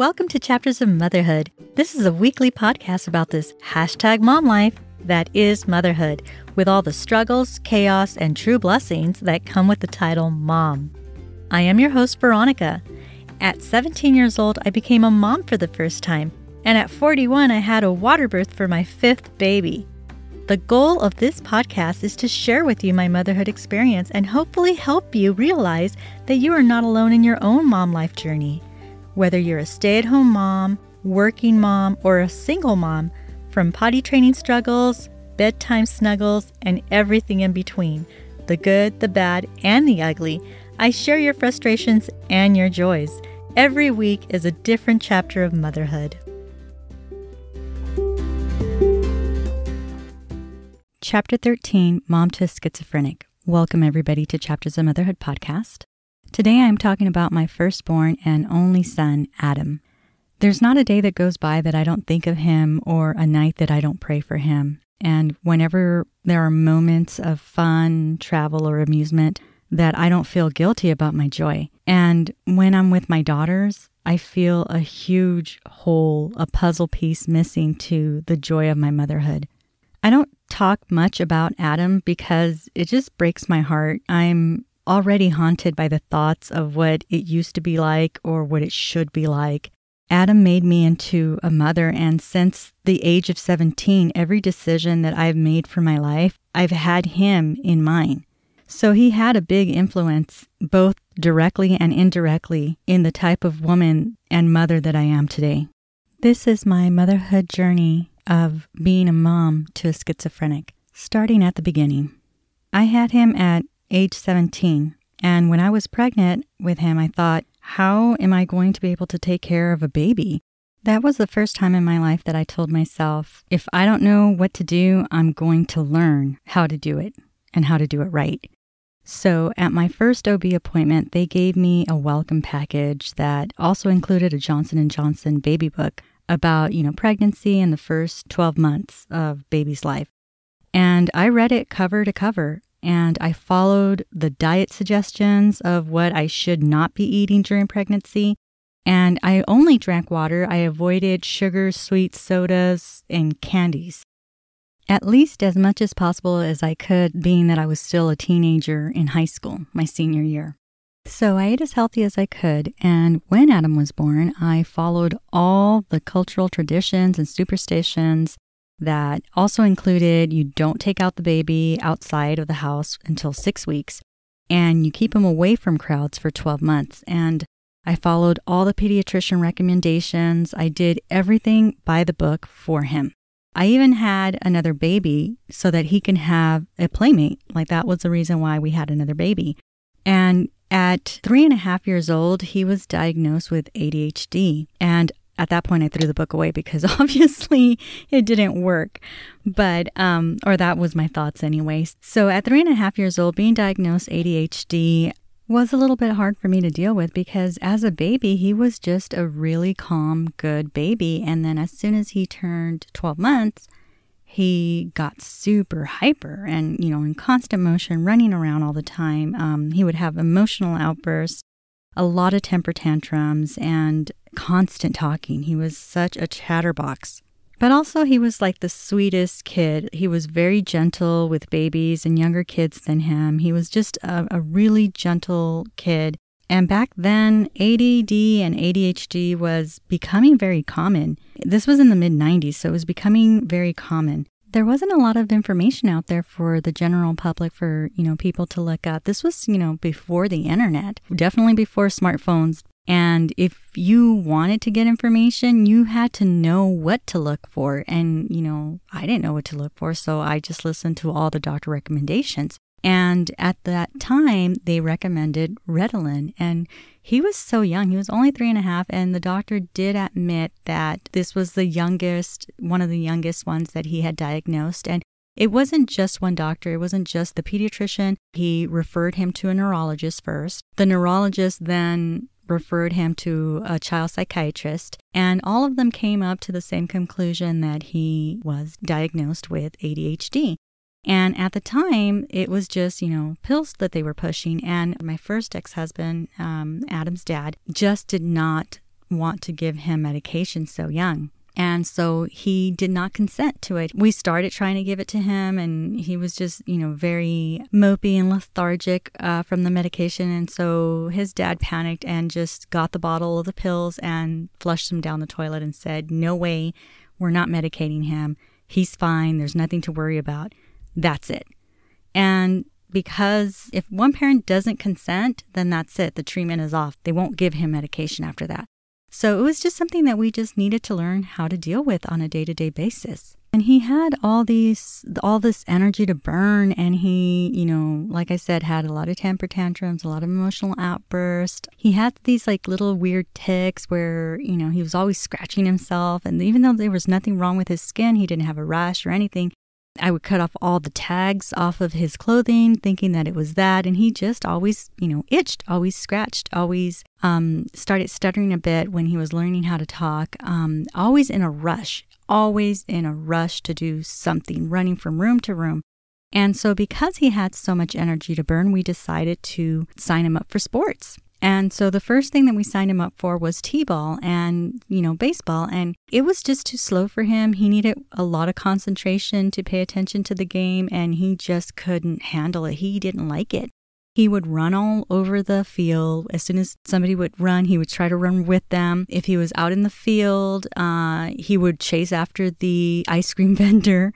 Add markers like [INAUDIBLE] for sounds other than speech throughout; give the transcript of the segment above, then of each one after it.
Welcome to Chapters of Motherhood. This is a weekly podcast about this hashtag mom life that is motherhood, with all the struggles, chaos, and true blessings that come with the title mom. I am your host, Veronica. At 17 years old, I became a mom for the first time, and at 41, I had a water birth for my fifth baby. The goal of this podcast is to share with you my motherhood experience and hopefully help you realize that you are not alone in your own mom life journey. Whether you're a stay at home mom, working mom, or a single mom, from potty training struggles, bedtime snuggles, and everything in between the good, the bad, and the ugly I share your frustrations and your joys. Every week is a different chapter of motherhood. Chapter 13 Mom to Schizophrenic. Welcome, everybody, to Chapters of Motherhood podcast. Today I'm talking about my firstborn and only son, Adam. There's not a day that goes by that I don't think of him or a night that I don't pray for him. And whenever there are moments of fun, travel, or amusement, that I don't feel guilty about my joy. And when I'm with my daughters, I feel a huge hole, a puzzle piece missing to the joy of my motherhood. I don't talk much about Adam because it just breaks my heart. I'm already haunted by the thoughts of what it used to be like or what it should be like. Adam made me into a mother, and since the age of 17, every decision that I've made for my life, I've had him in mind. So he had a big influence, both directly and indirectly, in the type of woman and mother that I am today. This is my motherhood journey of being a mom to a schizophrenic, starting at the beginning. I had him at age 17. And when I was pregnant with him, I thought, how am I going to be able to take care of a baby? That was the first time in my life that I told myself, if I don't know what to do, I'm going to learn how to do it and how to do it right. So at my first OB appointment, they gave me a welcome package that also included a Johnson & Johnson baby book about, you know, pregnancy and the first 12 months of baby's life. And I read it cover to cover and I followed the diet suggestions of what I should not be eating during pregnancy. And I only drank water. I avoided sugar, sweet sodas, and candies. At least as much as possible as I could, being that I was still a teenager in high school, my senior year. So I ate as healthy as I could, and when Adam was born, I followed all the cultural traditions and superstitions that also included you don't take out the baby outside of the house until six weeks and you keep him away from crowds for 12 months. And I followed all the pediatrician recommendations. I did everything by the book for him. I even had another baby so that he can have a playmate. Like that was the reason why we had another baby. And at three and a half years old, he was diagnosed with ADHD. And at that point, I threw the book away because [LAUGHS] obviously it didn't work. But, um, or that was my thoughts anyway. So at three and a half years old, being diagnosed ADHD was a little bit hard for me to deal with because as a baby, he was just a really calm, good baby. And then as soon as he turned 12 months, he got super hyper and, you know, in constant motion, running around all the time. Um, he would have emotional outbursts a lot of temper tantrums and constant talking. He was such a chatterbox. But also, he was like the sweetest kid. He was very gentle with babies and younger kids than him. He was just a, a really gentle kid. And back then, ADD and ADHD was becoming very common. This was in the mid 90s, so it was becoming very common there wasn't a lot of information out there for the general public for, you know, people to look up. This was, you know, before the internet, definitely before smartphones. And if you wanted to get information, you had to know what to look for. And, you know, I didn't know what to look for, so I just listened to all the doctor recommendations. And at that time, they recommended Ritalin. And he was so young. He was only three and a half. And the doctor did admit that this was the youngest, one of the youngest ones that he had diagnosed. And it wasn't just one doctor, it wasn't just the pediatrician. He referred him to a neurologist first. The neurologist then referred him to a child psychiatrist, and all of them came up to the same conclusion that he was diagnosed with ADHD. And at the time, it was just, you know, pills that they were pushing. And my first ex husband, um, Adam's dad, just did not want to give him medication so young. And so he did not consent to it. We started trying to give it to him, and he was just, you know, very mopey and lethargic uh, from the medication. And so his dad panicked and just got the bottle of the pills and flushed them down the toilet and said, No way, we're not medicating him. He's fine. There's nothing to worry about. That's it. And because if one parent doesn't consent, then that's it. The treatment is off. They won't give him medication after that. So it was just something that we just needed to learn how to deal with on a day-to-day basis. And he had all these all this energy to burn and he, you know, like I said had a lot of temper tantrums, a lot of emotional outbursts. He had these like little weird ticks where, you know, he was always scratching himself and even though there was nothing wrong with his skin, he didn't have a rash or anything, I would cut off all the tags off of his clothing, thinking that it was that. And he just always, you know, itched, always scratched, always um, started stuttering a bit when he was learning how to talk, um, always in a rush, always in a rush to do something, running from room to room. And so, because he had so much energy to burn, we decided to sign him up for sports. And so the first thing that we signed him up for was T ball and, you know, baseball. And it was just too slow for him. He needed a lot of concentration to pay attention to the game, and he just couldn't handle it. He didn't like it. He would run all over the field. As soon as somebody would run, he would try to run with them. If he was out in the field, uh, he would chase after the ice cream [LAUGHS] vendor.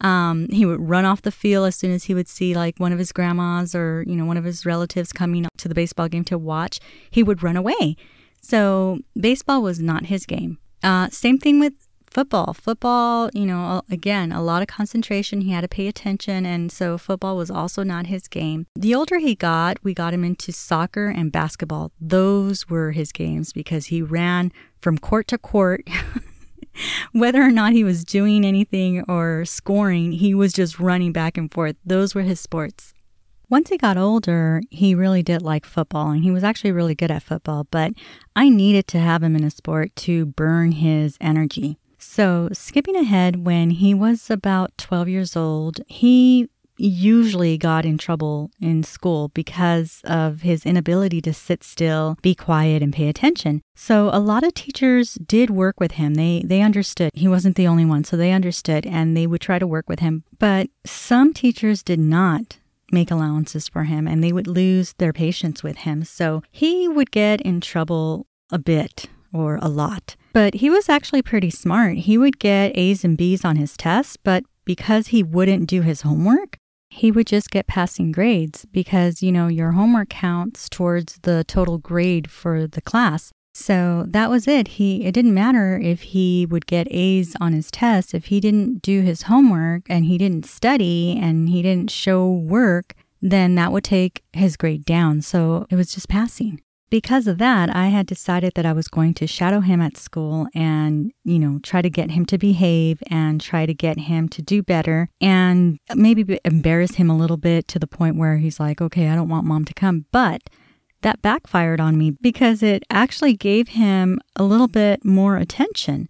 Um, he would run off the field as soon as he would see like one of his grandmas or you know one of his relatives coming to the baseball game to watch. He would run away. So baseball was not his game. Uh, same thing with football. Football, you know, again, a lot of concentration. He had to pay attention. And so football was also not his game. The older he got, we got him into soccer and basketball. Those were his games because he ran from court to court. [LAUGHS] whether or not he was doing anything or scoring, he was just running back and forth. Those were his sports. Once he got older, he really did like football and he was actually really good at football, but I needed to have him in a sport to burn his energy. So, skipping ahead, when he was about 12 years old, he usually got in trouble in school because of his inability to sit still, be quiet, and pay attention. So a lot of teachers did work with him. They they understood. He wasn't the only one, so they understood and they would try to work with him. But some teachers did not make allowances for him and they would lose their patience with him. So he would get in trouble a bit or a lot. But he was actually pretty smart. He would get A's and B's on his tests, but because he wouldn't do his homework, he would just get passing grades because, you know, your homework counts towards the total grade for the class. So that was it. He it didn't matter if he would get A's on his test if he didn't do his homework and he didn't study and he didn't show work, then that would take his grade down. So it was just passing because of that, I had decided that I was going to shadow him at school and, you know, try to get him to behave and try to get him to do better and maybe embarrass him a little bit to the point where he's like, okay, I don't want mom to come. But that backfired on me because it actually gave him a little bit more attention.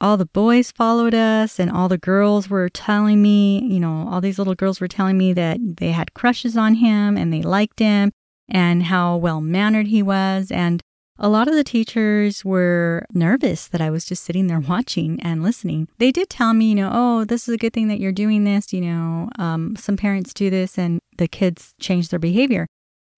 All the boys followed us, and all the girls were telling me, you know, all these little girls were telling me that they had crushes on him and they liked him and how well mannered he was. And a lot of the teachers were nervous that I was just sitting there [LAUGHS] watching and listening. They did tell me, you know, oh, this is a good thing that you're doing this. You know, um, some parents do this and the kids change their behavior.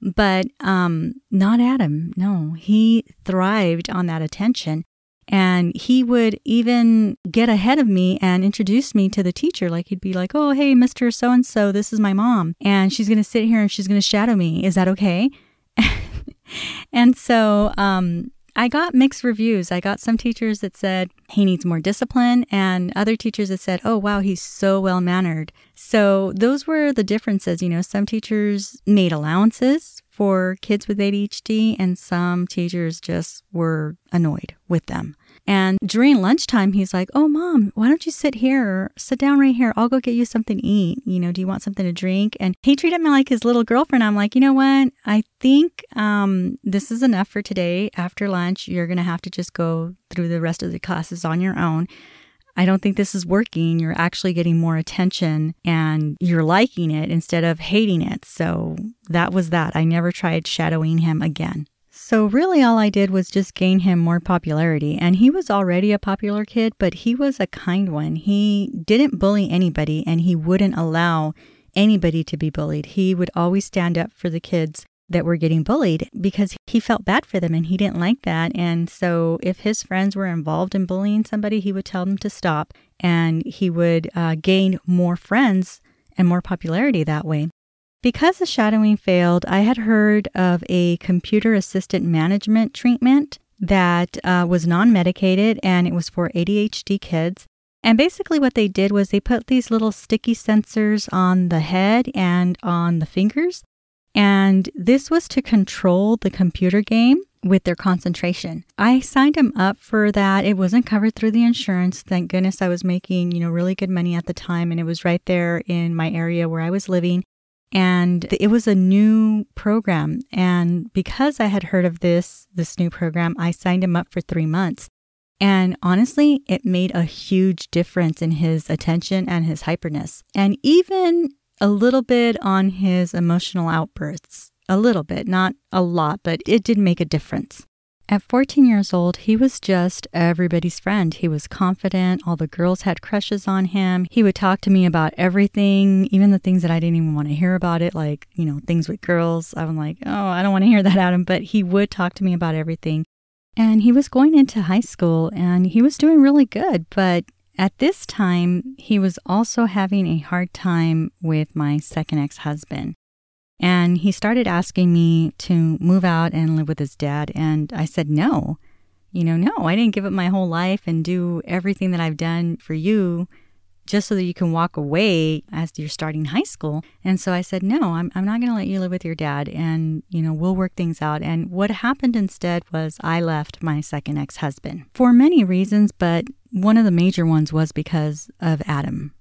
But um, not Adam. No, he thrived on that attention. And he would even get ahead of me and introduce me to the teacher. Like he'd be like, Oh, hey, Mr. So and so, this is my mom. And she's going to sit here and she's going to shadow me. Is that okay? [LAUGHS] and so um, I got mixed reviews. I got some teachers that said he needs more discipline, and other teachers that said, oh, wow, he's so well mannered. So those were the differences. You know, some teachers made allowances for kids with ADHD, and some teachers just were annoyed with them. And during lunchtime, he's like, Oh, mom, why don't you sit here? Sit down right here. I'll go get you something to eat. You know, do you want something to drink? And he treated me like his little girlfriend. I'm like, You know what? I think um, this is enough for today. After lunch, you're going to have to just go through the rest of the classes on your own. I don't think this is working. You're actually getting more attention and you're liking it instead of hating it. So that was that. I never tried shadowing him again. So, really, all I did was just gain him more popularity. And he was already a popular kid, but he was a kind one. He didn't bully anybody and he wouldn't allow anybody to be bullied. He would always stand up for the kids that were getting bullied because he felt bad for them and he didn't like that. And so, if his friends were involved in bullying somebody, he would tell them to stop and he would uh, gain more friends and more popularity that way. Because the shadowing failed, I had heard of a computer assistant management treatment that uh, was non medicated and it was for ADHD kids. And basically, what they did was they put these little sticky sensors on the head and on the fingers. And this was to control the computer game with their concentration. I signed him up for that. It wasn't covered through the insurance. Thank goodness I was making, you know, really good money at the time and it was right there in my area where I was living. And it was a new program. And because I had heard of this, this new program, I signed him up for three months. And honestly, it made a huge difference in his attention and his hyperness, and even a little bit on his emotional outbursts. A little bit, not a lot, but it did make a difference. At 14 years old, he was just everybody's friend. He was confident. All the girls had crushes on him. He would talk to me about everything, even the things that I didn't even want to hear about it, like, you know, things with girls. I'm like, oh, I don't want to hear that, Adam. But he would talk to me about everything. And he was going into high school and he was doing really good. But at this time, he was also having a hard time with my second ex husband. And he started asking me to move out and live with his dad. And I said, no. You know, no, I didn't give up my whole life and do everything that I've done for you just so that you can walk away as you're starting high school. And so I said, no, I'm, I'm not going to let you live with your dad. And, you know, we'll work things out. And what happened instead was I left my second ex husband for many reasons, but one of the major ones was because of Adam.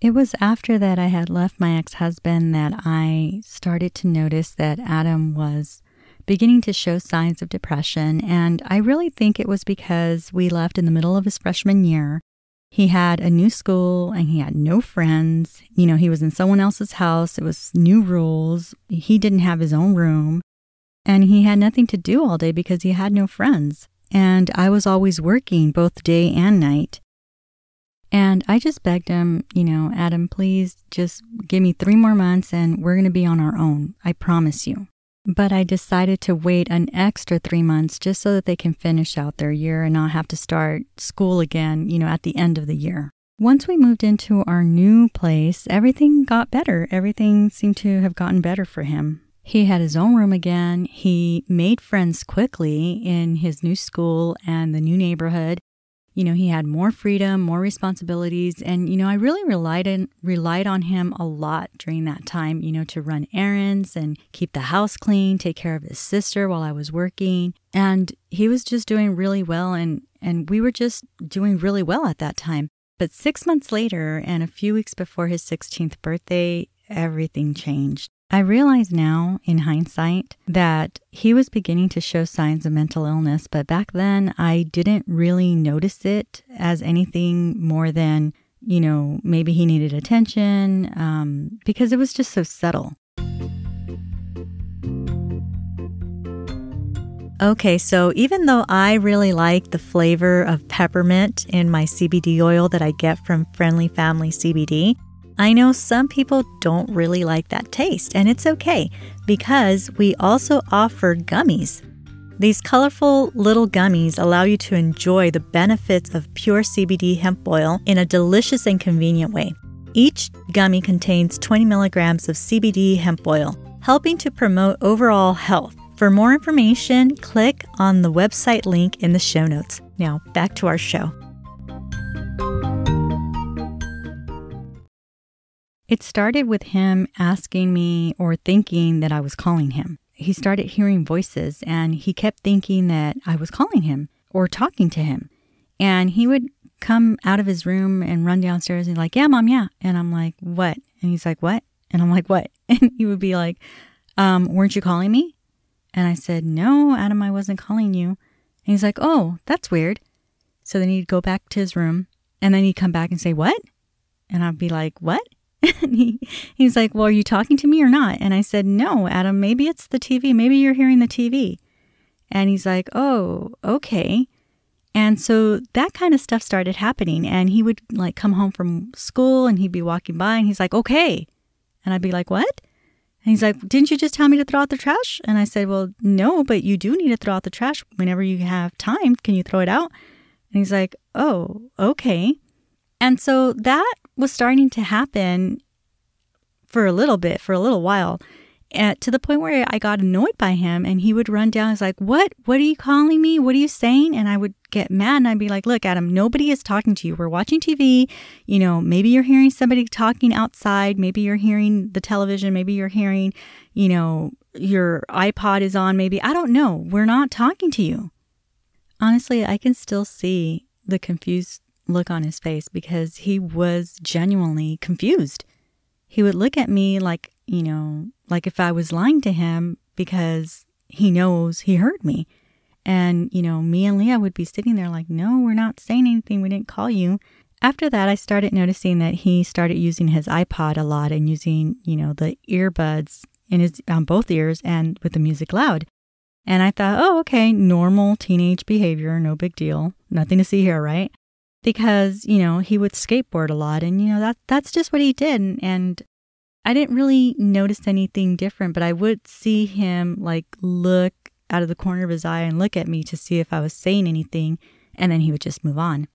It was after that I had left my ex husband that I started to notice that Adam was beginning to show signs of depression. And I really think it was because we left in the middle of his freshman year. He had a new school and he had no friends. You know, he was in someone else's house. It was new rules. He didn't have his own room. And he had nothing to do all day because he had no friends. And I was always working both day and night. And I just begged him, you know, Adam, please just give me three more months and we're going to be on our own. I promise you. But I decided to wait an extra three months just so that they can finish out their year and not have to start school again, you know, at the end of the year. Once we moved into our new place, everything got better. Everything seemed to have gotten better for him. He had his own room again. He made friends quickly in his new school and the new neighborhood you know, he had more freedom, more responsibilities, and you know, I really relied on relied on him a lot during that time, you know, to run errands and keep the house clean, take care of his sister while I was working. And he was just doing really well and and we were just doing really well at that time. But 6 months later and a few weeks before his 16th birthday, everything changed. I realize now, in hindsight, that he was beginning to show signs of mental illness, but back then I didn't really notice it as anything more than, you know, maybe he needed attention um, because it was just so subtle. Okay, so even though I really like the flavor of peppermint in my CBD oil that I get from Friendly Family CBD, I know some people don't really like that taste, and it's okay because we also offer gummies. These colorful little gummies allow you to enjoy the benefits of pure CBD hemp oil in a delicious and convenient way. Each gummy contains 20 milligrams of CBD hemp oil, helping to promote overall health. For more information, click on the website link in the show notes. Now, back to our show. It started with him asking me or thinking that I was calling him. He started hearing voices and he kept thinking that I was calling him or talking to him. And he would come out of his room and run downstairs and be like, yeah, mom, yeah. And I'm like, what? And he's like, what? And I'm like, what? [LAUGHS] And he would be like, um, weren't you calling me? And I said, no, Adam, I wasn't calling you. And he's like, oh, that's weird. So then he'd go back to his room and then he'd come back and say, what? And I'd be like, what? [LAUGHS] and he, he's like, Well, are you talking to me or not? And I said, No, Adam, maybe it's the TV. Maybe you're hearing the TV. And he's like, Oh, okay. And so that kind of stuff started happening. And he would like come home from school and he'd be walking by and he's like, Okay. And I'd be like, What? And he's like, Didn't you just tell me to throw out the trash? And I said, Well, no, but you do need to throw out the trash whenever you have time. Can you throw it out? And he's like, Oh, okay. And so that was starting to happen for a little bit, for a little while, at, to the point where I got annoyed by him and he would run down. He's like, What? What are you calling me? What are you saying? And I would get mad and I'd be like, Look, Adam, nobody is talking to you. We're watching TV. You know, maybe you're hearing somebody talking outside. Maybe you're hearing the television. Maybe you're hearing, you know, your iPod is on. Maybe. I don't know. We're not talking to you. Honestly, I can still see the confused look on his face because he was genuinely confused. He would look at me like, you know, like if I was lying to him because he knows he heard me. And, you know, me and Leah would be sitting there like, no, we're not saying anything. We didn't call you. After that, I started noticing that he started using his iPod a lot and using, you know, the earbuds in his on both ears and with the music loud. And I thought, oh, okay, normal teenage behavior, no big deal. Nothing to see here, right? Because, you know, he would skateboard a lot and, you know, that that's just what he did. And, and I didn't really notice anything different, but I would see him like look out of the corner of his eye and look at me to see if I was saying anything, and then he would just move on.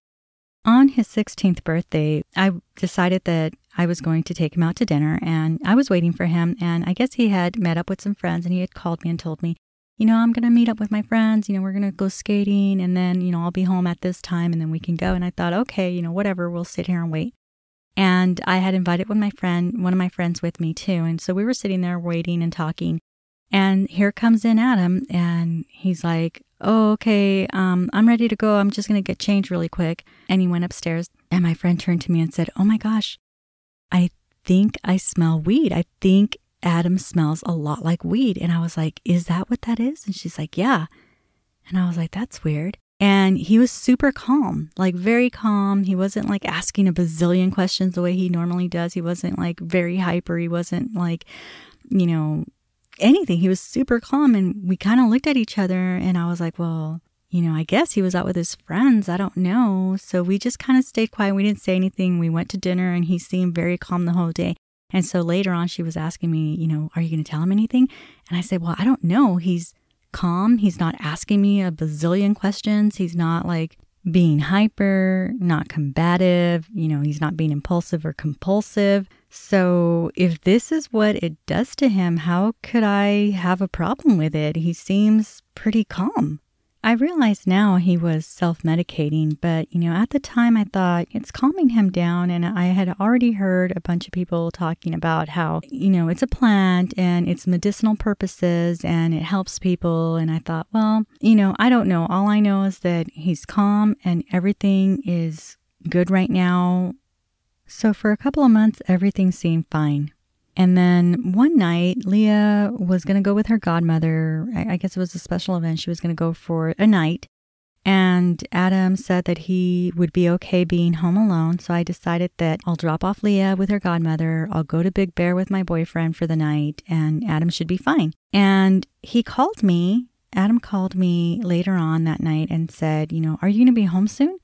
On his 16th birthday, I decided that I was going to take him out to dinner, and I was waiting for him. And I guess he had met up with some friends, and he had called me and told me, you know, I'm going to meet up with my friends. You know, we're going to go skating and then, you know, I'll be home at this time and then we can go. And I thought, okay, you know, whatever, we'll sit here and wait. And I had invited one of my friend, one of my friends with me too. And so we were sitting there waiting and talking. And here comes in Adam and he's like, Oh, okay, um, I'm ready to go. I'm just going to get changed really quick. And he went upstairs. And my friend turned to me and said, Oh my gosh, I think I smell weed. I think Adam smells a lot like weed. And I was like, Is that what that is? And she's like, Yeah. And I was like, That's weird. And he was super calm, like very calm. He wasn't like asking a bazillion questions the way he normally does. He wasn't like very hyper. He wasn't like, you know, anything. He was super calm. And we kind of looked at each other and I was like, Well, you know, I guess he was out with his friends. I don't know. So we just kind of stayed quiet. We didn't say anything. We went to dinner and he seemed very calm the whole day. And so later on, she was asking me, you know, are you going to tell him anything? And I said, well, I don't know. He's calm. He's not asking me a bazillion questions. He's not like being hyper, not combative. You know, he's not being impulsive or compulsive. So if this is what it does to him, how could I have a problem with it? He seems pretty calm. I realize now he was self medicating, but you know, at the time I thought it's calming him down. And I had already heard a bunch of people talking about how, you know, it's a plant and it's medicinal purposes and it helps people. And I thought, well, you know, I don't know. All I know is that he's calm and everything is good right now. So for a couple of months, everything seemed fine. And then one night, Leah was going to go with her godmother. I guess it was a special event. She was going to go for a night. And Adam said that he would be okay being home alone. So I decided that I'll drop off Leah with her godmother. I'll go to Big Bear with my boyfriend for the night, and Adam should be fine. And he called me. Adam called me later on that night and said, You know, are you going to be home soon?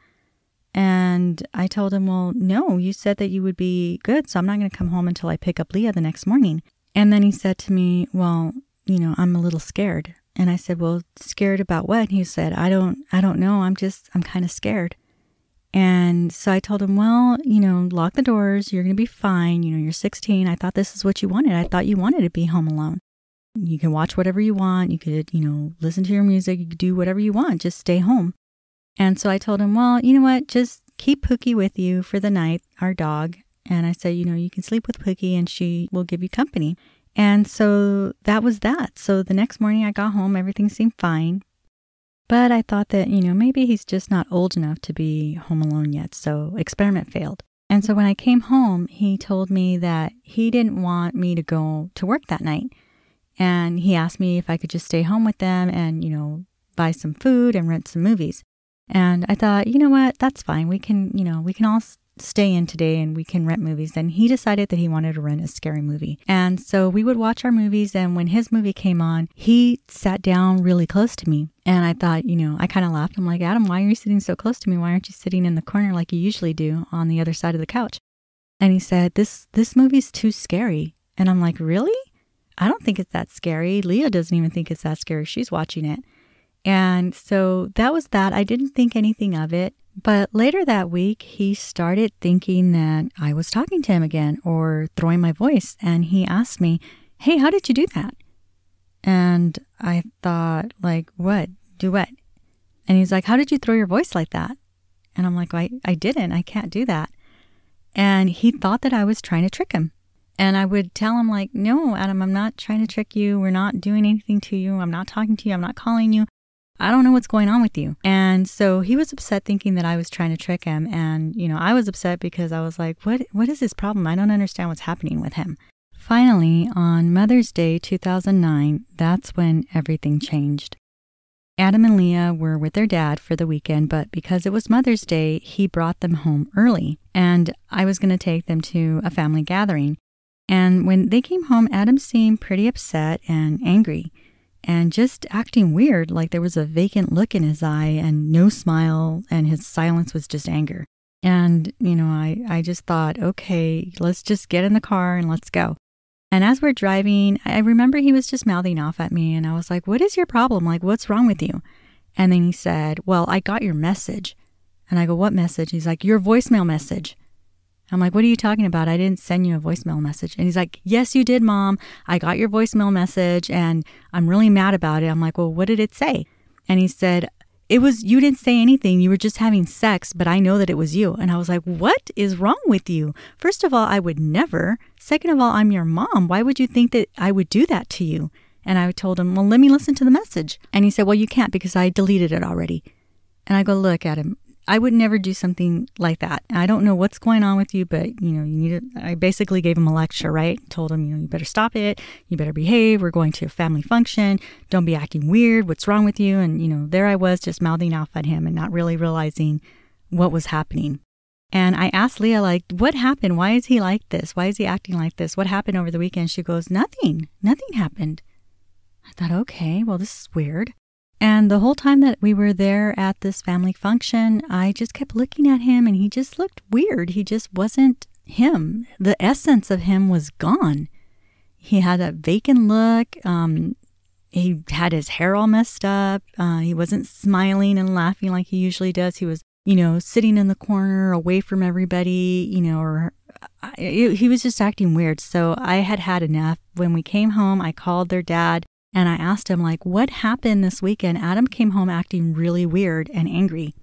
And I told him, Well, no, you said that you would be good, so I'm not going to come home until I pick up Leah the next morning. And then he said to me, Well, you know, I'm a little scared. And I said, Well, scared about what? And he said, I don't I don't know. I'm just I'm kind of scared. And so I told him, Well, you know, lock the doors, you're gonna be fine. You know, you're 16. I thought this is what you wanted. I thought you wanted to be home alone. You can watch whatever you want, you could, you know, listen to your music, you could do whatever you want, just stay home. And so I told him, well, you know what? Just keep Pookie with you for the night, our dog. And I said, you know, you can sleep with Pookie and she will give you company. And so that was that. So the next morning I got home, everything seemed fine. But I thought that, you know, maybe he's just not old enough to be home alone yet. So experiment failed. And so when I came home, he told me that he didn't want me to go to work that night. And he asked me if I could just stay home with them and, you know, buy some food and rent some movies. And I thought, you know what, that's fine. We can, you know, we can all stay in today and we can rent movies. And he decided that he wanted to rent a scary movie. And so we would watch our movies. And when his movie came on, he sat down really close to me. And I thought, you know, I kind of laughed. I'm like, Adam, why are you sitting so close to me? Why aren't you sitting in the corner like you usually do on the other side of the couch? And he said, This this movie's too scary. And I'm like, Really? I don't think it's that scary. Leah doesn't even think it's that scary. She's watching it. And so that was that. I didn't think anything of it. But later that week, he started thinking that I was talking to him again or throwing my voice. And he asked me, Hey, how did you do that? And I thought, like, what? Do what? And he's like, How did you throw your voice like that? And I'm like, I, I didn't. I can't do that. And he thought that I was trying to trick him. And I would tell him, like, no, Adam, I'm not trying to trick you. We're not doing anything to you. I'm not talking to you. I'm not calling you. I don't know what's going on with you. And so he was upset thinking that I was trying to trick him. And, you know, I was upset because I was like, what, what is his problem? I don't understand what's happening with him. Finally, on Mother's Day 2009, that's when everything changed. Adam and Leah were with their dad for the weekend, but because it was Mother's Day, he brought them home early, and I was going to take them to a family gathering. And when they came home, Adam seemed pretty upset and angry and just acting weird, like there was a vacant look in his eye and no smile, and his silence was just anger. And, you know, I, I just thought, okay, let's just get in the car and let's go. And as we're driving, I remember he was just mouthing off at me, and I was like, What is your problem? Like, what's wrong with you? And then he said, Well, I got your message. And I go, What message? He's like, Your voicemail message. I'm like, What are you talking about? I didn't send you a voicemail message. And he's like, Yes, you did, mom. I got your voicemail message and I'm really mad about it. I'm like, Well, what did it say? And he said, It was, you didn't say anything. You were just having sex, but I know that it was you. And I was like, What is wrong with you? First of all, I would never. Second of all, I'm your mom. Why would you think that I would do that to you? And I told him, Well, let me listen to the message. And he said, Well, you can't because I deleted it already. And I go, Look at him. I would never do something like that. I don't know what's going on with you, but you know, you need to. I basically gave him a lecture, right? Told him, you know, you better stop it. You better behave. We're going to a family function. Don't be acting weird. What's wrong with you? And, you know, there I was just mouthing off at him and not really realizing what was happening. And I asked Leah, like, what happened? Why is he like this? Why is he acting like this? What happened over the weekend? She goes, nothing. Nothing happened. I thought, okay, well, this is weird. And the whole time that we were there at this family function, I just kept looking at him and he just looked weird. He just wasn't him. The essence of him was gone. He had a vacant look. Um, he had his hair all messed up. Uh, he wasn't smiling and laughing like he usually does. He was, you know, sitting in the corner away from everybody, you know, or I, he was just acting weird. So I had had enough. When we came home, I called their dad and I asked him, like, what happened this weekend? Adam came home acting really weird and angry.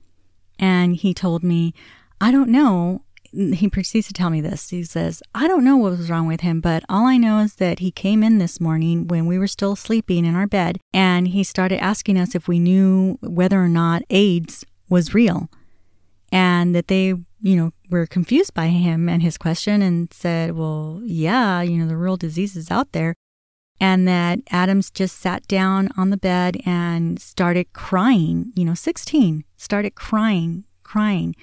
And he told me, I don't know. He proceeds to tell me this. He says, I don't know what was wrong with him, but all I know is that he came in this morning when we were still sleeping in our bed and he started asking us if we knew whether or not AIDS was real. And that they, you know, were confused by him and his question and said, Well, yeah, you know, the real disease is out there and that Adams just sat down on the bed and started crying, you know, 16, started crying, crying,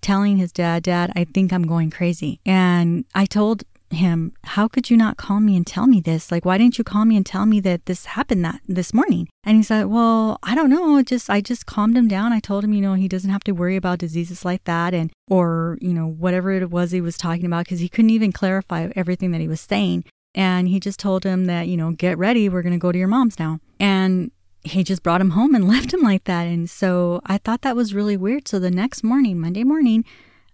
telling his dad, Dad, I think I'm going crazy. And I told him, How could you not call me and tell me this? Like, why didn't you call me and tell me that this happened that this morning? And he said, Well, I don't know. Just I just calmed him down. I told him, you know, he doesn't have to worry about diseases like that and or, you know, whatever it was he was talking about, because he couldn't even clarify everything that he was saying. And he just told him that, you know, get ready, we're going to go to your mom's now. And he just brought him home and [LAUGHS] left him like that. And so I thought that was really weird. So the next morning, Monday morning,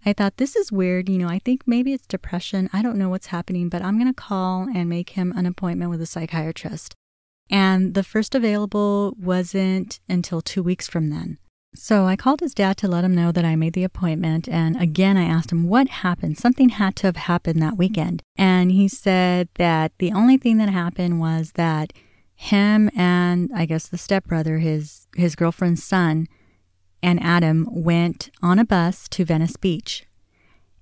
I thought this is weird. You know, I think maybe it's depression. I don't know what's happening, but I'm going to call and make him an appointment with a psychiatrist. And the first available wasn't until two weeks from then. So I called his dad to let him know that I made the appointment. And again, I asked him what happened. Something had to have happened that weekend. And he said that the only thing that happened was that him and I guess the stepbrother, his, his girlfriend's son, and Adam went on a bus to Venice Beach.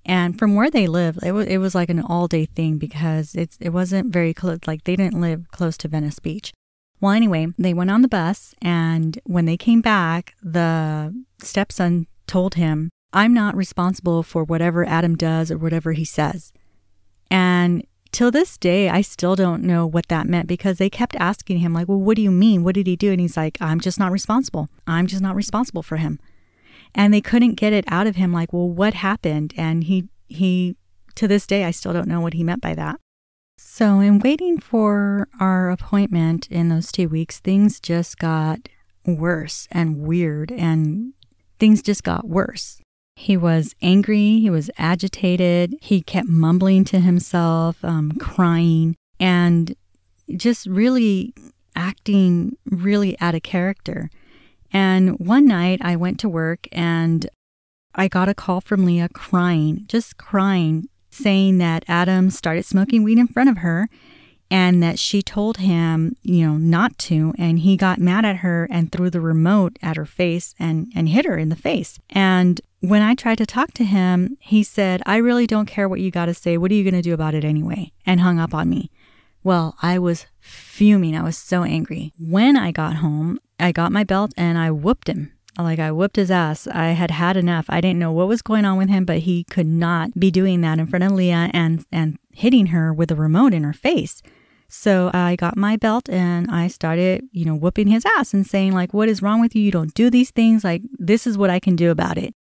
And from where they live, it was, it was like an all day thing because it's, it wasn't very close. Like they didn't live close to Venice Beach. Well, anyway, they went on the bus, and when they came back, the stepson told him I'm not responsible for whatever Adam does or whatever he says. And till this day, I still don't know what that meant because they kept asking him, like, well, what do you mean? What did he do? And he's like, I'm just not responsible. I'm just not responsible for him. And they couldn't get it out of him, like, well, what happened? And he, he, to this day, I still don't know what he meant by that. So, in waiting for our appointment in those two weeks, things just got worse and weird, and things just got worse. He was angry, he was agitated, he kept mumbling to himself, um, crying, and just really acting really out of character. And one night I went to work and I got a call from Leah crying, just crying, saying that Adam started smoking weed in front of her and that she told him, you know, not to. And he got mad at her and threw the remote at her face and, and hit her in the face. And when I tried to talk to him, he said, I really don't care what you got to say. What are you going to do about it anyway? And hung up on me. Well, I was fuming. I was so angry. When I got home, I got my belt and I whooped him. Like I whooped his ass. I had had enough. I didn't know what was going on with him, but he could not be doing that in front of Leah and and hitting her with a remote in her face. So I got my belt and I started, you know, whooping his ass and saying, like, what is wrong with you? You don't do these things. Like, this is what I can do about it.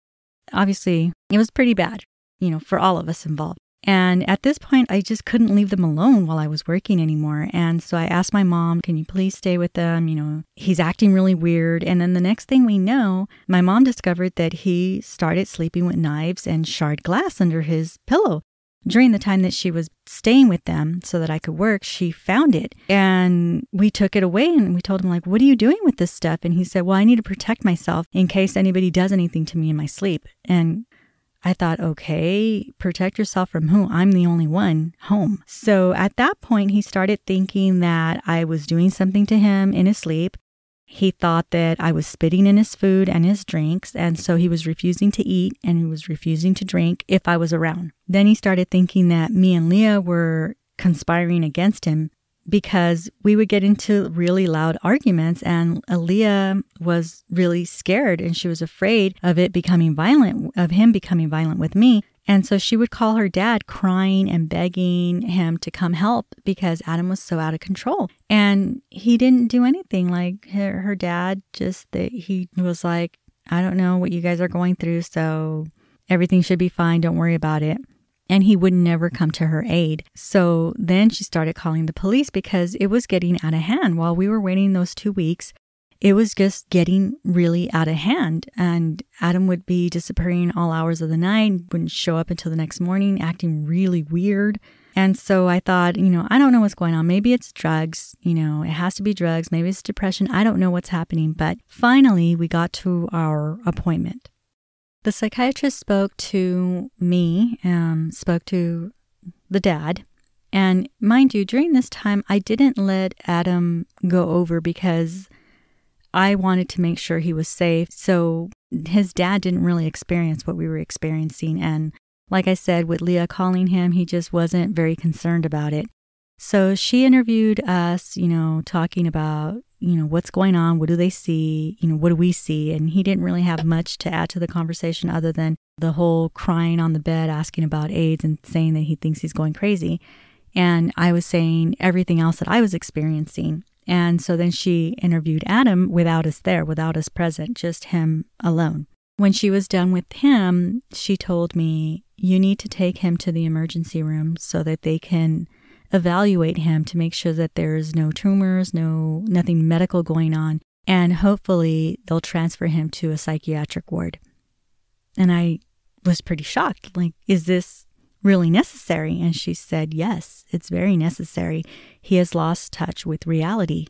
Obviously, it was pretty bad, you know, for all of us involved. And at this point, I just couldn't leave them alone while I was working anymore. And so I asked my mom, Can you please stay with them? You know, he's acting really weird. And then the next thing we know, my mom discovered that he started sleeping with knives and shard glass under his pillow during the time that she was staying with them so that I could work, she found it and we took it away and we told him like, "What are you doing with this stuff?" And he said, "Well, I need to protect myself in case anybody does anything to me in my sleep." And I thought, okay, protect yourself from who? I'm the only one home. So at that point, he started thinking that I was doing something to him in his sleep. He thought that I was spitting in his food and his drinks, and so he was refusing to eat and he was refusing to drink if I was around. Then he started thinking that me and Leah were conspiring against him because we would get into really loud arguments and Leah was really scared and she was afraid of it becoming violent, of him becoming violent with me. And so she would call her dad crying and begging him to come help because Adam was so out of control. And he didn't do anything. Like her, her dad just that he was like, I don't know what you guys are going through, so everything should be fine. Don't worry about it. And he would never come to her aid. So then she started calling the police because it was getting out of hand. While we were waiting those two weeks, it was just getting really out of hand. And Adam would be disappearing all hours of the night, wouldn't show up until the next morning, acting really weird. And so I thought, you know, I don't know what's going on. Maybe it's drugs, you know, it has to be drugs. Maybe it's depression. I don't know what's happening. But finally, we got to our appointment. The psychiatrist spoke to me, um, spoke to the dad. And mind you, during this time, I didn't let Adam go over because I wanted to make sure he was safe. So his dad didn't really experience what we were experiencing. And like I said, with Leah calling him, he just wasn't very concerned about it. So she interviewed us, you know, talking about, you know, what's going on, what do they see, you know, what do we see? And he didn't really have much to add to the conversation other than the whole crying on the bed, asking about AIDS and saying that he thinks he's going crazy. And I was saying everything else that I was experiencing. And so then she interviewed Adam without us there, without us present, just him alone. When she was done with him, she told me, You need to take him to the emergency room so that they can evaluate him to make sure that there's no tumors, no nothing medical going on, and hopefully they'll transfer him to a psychiatric ward. And I was pretty shocked. Like, is this really necessary? And she said, Yes, it's very necessary. He has lost touch with reality.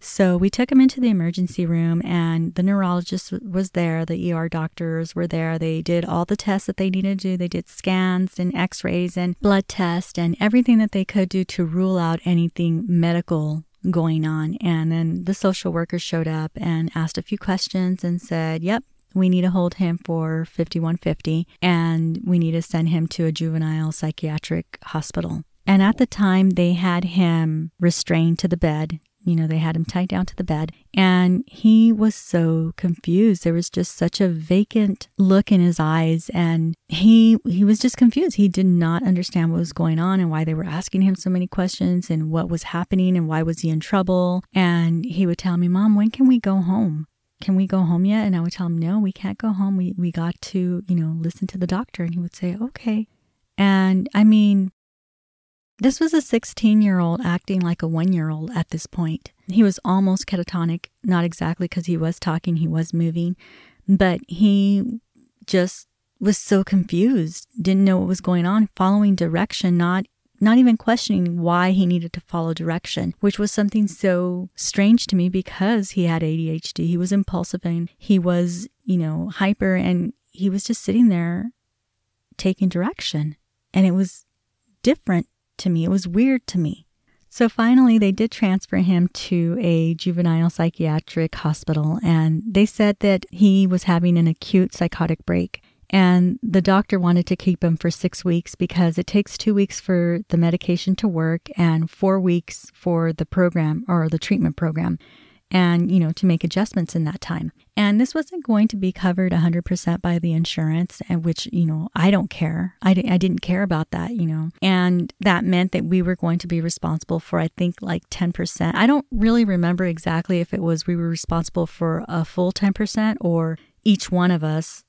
So we took him into the emergency room, and the neurologist was there. The ER doctors were there. They did all the tests that they needed to do. They did scans and x rays and blood tests and everything that they could do to rule out anything medical going on. And then the social worker showed up and asked a few questions and said, Yep, we need to hold him for 5150 and we need to send him to a juvenile psychiatric hospital. And at the time, they had him restrained to the bed You know, they had him tied down to the bed and he was so confused. There was just such a vacant look in his eyes and he he was just confused. He did not understand what was going on and why they were asking him so many questions and what was happening and why was he in trouble. And he would tell me, "Mom, when can we go home?" can we go home yet? And I would tell him, no, we can't go home. We, we got to, you know, listen to the doctor. And he would say, okay. And I mean, this was a 16 year old acting like a one year old at this point. He was almost catatonic, not exactly because he was talking, he was moving, but he just was so confused, didn't know what was going on, following direction, not not even questioning why he needed to follow direction, which was something so strange to me because he had ADHD. He was impulsive and he was, you know, hyper and he was just sitting there taking direction. And it was different to me. It was weird to me. So finally, they did transfer him to a juvenile psychiatric hospital, and they said that he was having an acute psychotic break. And the doctor wanted to keep him for six weeks because it takes two weeks for the medication to work and four weeks for the program or the treatment program and, you know, to make adjustments in that time. And this wasn't going to be covered 100% by the insurance, and which, you know, I don't care. I, I didn't care about that, you know. And that meant that we were going to be responsible for, I think, like 10%. I don't really remember exactly if it was we were responsible for a full 10% or each one of us,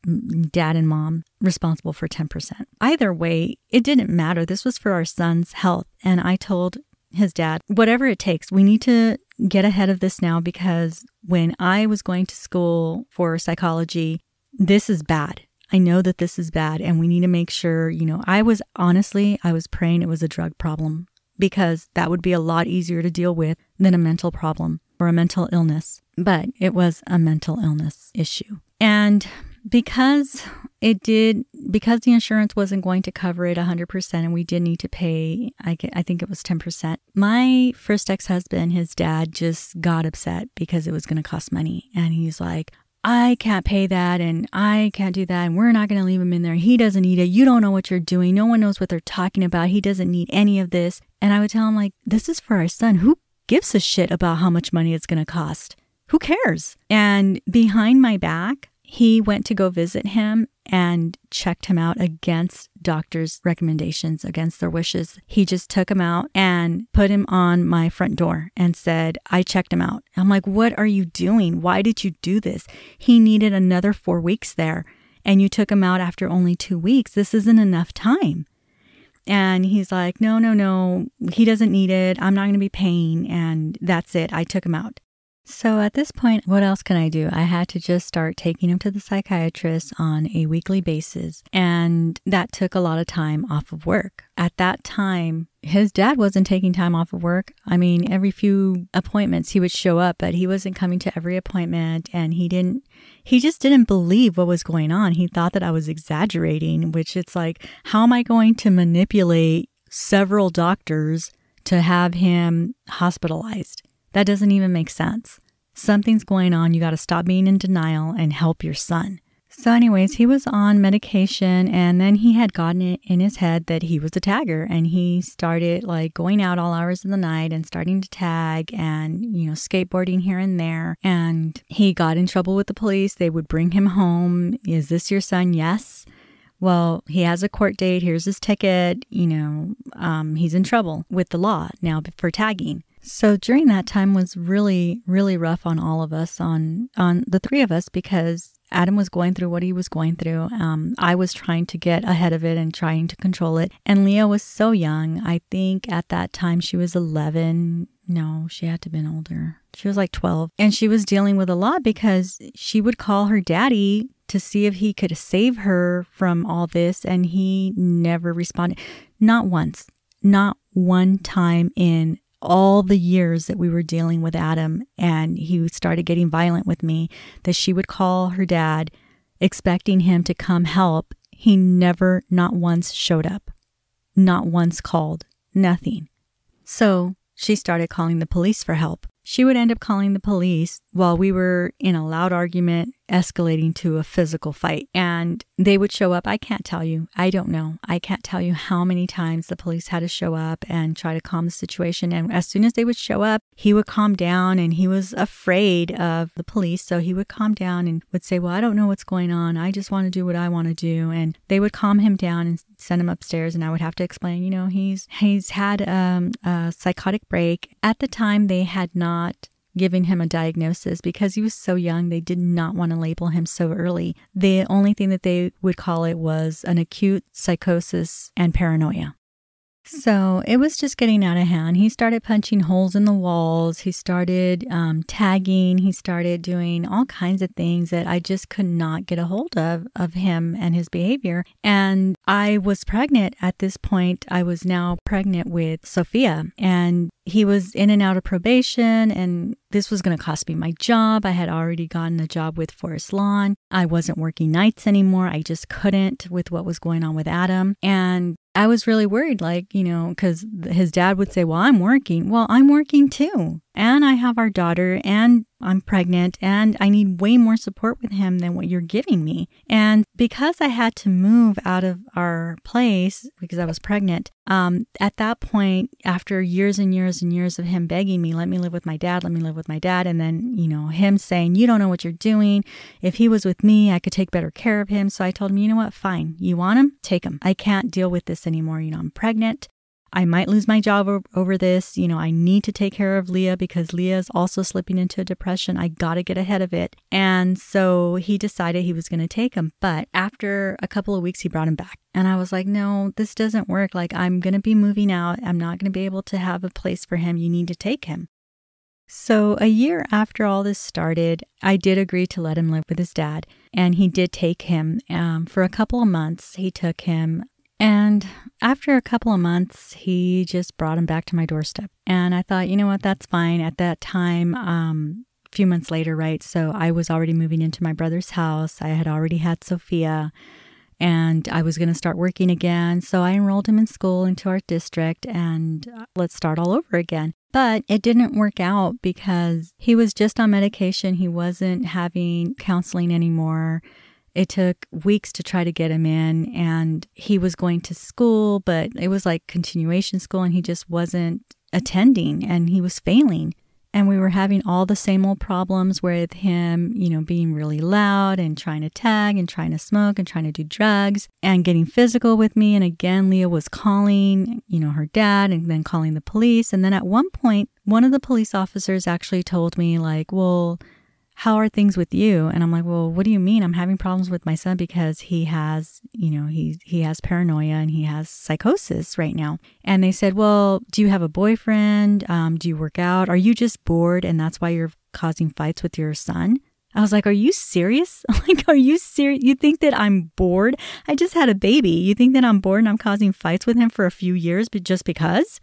dad and mom, responsible for 10%. Either way, it didn't matter. This was for our son's health. And I told his dad, whatever it takes, we need to get ahead of this now because when I was going to school for psychology, this is bad. I know that this is bad and we need to make sure, you know, I was honestly, I was praying it was a drug problem because that would be a lot easier to deal with than a mental problem or a mental illness. But it was a mental illness issue. And because it did, because the insurance wasn't going to cover it 100% and we did need to pay, I, I think it was 10%, my first ex husband, his dad, just got upset because it was going to cost money. And he's like, I can't pay that and I can't do that and we're not going to leave him in there. He doesn't need it. You don't know what you're doing. No one knows what they're talking about. He doesn't need any of this. And I would tell him like, this is for our son. Who gives a shit about how much money it's going to cost? Who cares? And behind my back, he went to go visit him and checked him out against doctors' recommendations, against their wishes. He just took him out and put him on my front door and said, I checked him out. I'm like, what are you doing? Why did you do this? He needed another four weeks there, and you took him out after only two weeks. This isn't enough time. And he's like, no, no, no, he doesn't need it. I'm not going to be paying. And that's it. I took him out. So at this point, what else can I do? I had to just start taking him to the psychiatrist on a weekly basis. And that took a lot of time off of work. At that time, his dad wasn't taking time off of work. I mean, every few appointments he would show up, but he wasn't coming to every appointment and he didn't he just didn't believe what was going on. He thought that I was exaggerating, which it's like, how am I going to manipulate several doctors to have him hospitalized? That doesn't even make sense. Something's going on. You got to stop being in denial and help your son. So, anyways, he was on medication and then he had gotten it in his head that he was a tagger and he started like going out all hours of the night and starting to tag and, you know, skateboarding here and there. And he got in trouble with the police. They would bring him home. Is this your son? Yes. Well, he has a court date. Here's his ticket. You know, um, he's in trouble with the law now for tagging. So during that time was really, really rough on all of us, on on the three of us, because Adam was going through what he was going through. Um, I was trying to get ahead of it and trying to control it. And Leah was so young. I think at that time she was 11. No, she had to have been older. She was like 12. And she was dealing with a lot because she would call her daddy to see if he could save her from all this. And he never responded. Not once. Not one time in all the years that we were dealing with Adam and he started getting violent with me, that she would call her dad expecting him to come help. He never, not once showed up, not once called, nothing. So she started calling the police for help. She would end up calling the police while we were in a loud argument escalating to a physical fight. And they would show up. I can't tell you. I don't know. I can't tell you how many times the police had to show up and try to calm the situation. And as soon as they would show up, he would calm down and he was afraid of the police. So he would calm down and would say, Well, I don't know what's going on. I just want to do what I want to do. And they would calm him down and send him upstairs. And I would have to explain, you know, he's, he's had um, a psychotic break. At the time, they had not giving him a diagnosis because he was so young. They did not want to label him so early. The only thing that they would call it was an acute psychosis and paranoia. So it was just getting out of hand. He started punching holes in the walls. He started um, tagging. He started doing all kinds of things that I just could not get a hold of of him and his behavior. And I was pregnant at this point. I was now pregnant with Sophia, and he was in and out of probation and this was going to cost me my job. I had already gotten a job with Forest Lawn. I wasn't working nights anymore. I just couldn't with what was going on with Adam. And I was really worried, like, you know, because his dad would say, Well, I'm working. Well, I'm working too and I have our daughter and I'm pregnant and I need way more support with him than what you're giving me. And because I had to move out of our place because I was pregnant, um, at that point, after years and years and years of him begging me, let me live with my dad, let me live with my dad, and then, you know, him saying, you don't know what you're doing. If he was with me, I could take better care of him. So I told him, you know what? Fine. You want him? Take him. I can't deal with this anymore. You know, I'm pregnant. I might lose my job over, this. You know, I need to take care of Leah because Leah is also slipping into a depression. I got to get ahead of it. And so he decided he was going to take him. But after a couple of weeks, he brought him back. And I was like, no, this doesn't work. Like, I'm going to be moving out. I'm not going to be able to have a place for him. You need to take him. So, a year after all this started, I did agree to let him live with his dad, and he did take him. Um, for a couple of months, he took him and after a couple of months, he just brought him back to my doorstep. And I thought, you know what, that's fine. At that time, um, a few months later, right? So I was already moving into my brother's house. I had already had Sophia and I was going to start working again. So I enrolled him in school into our district and uh, let's start all over again. But it didn't work out because he was just on medication. He wasn't having counseling anymore. It took weeks to try to get him in, and he was going to school, but it was like continuation school, and he just wasn't attending and he was failing. And we were having all the same old problems with him, you know, being really loud and trying to tag and trying to smoke and trying to do drugs and getting physical with me. And again, Leah was calling, you know, her dad and then calling the police. And then at one point, one of the police officers actually told me, like, well, how are things with you? And I'm like, well, what do you mean? I'm having problems with my son because he has, you know, he he has paranoia and he has psychosis right now. And they said, well, do you have a boyfriend? Um, do you work out? Are you just bored and that's why you're causing fights with your son? I was like, are you serious? [LAUGHS] like, are you serious? You think that I'm bored? I just had a baby. You think that I'm bored and I'm causing fights with him for a few years, but just because?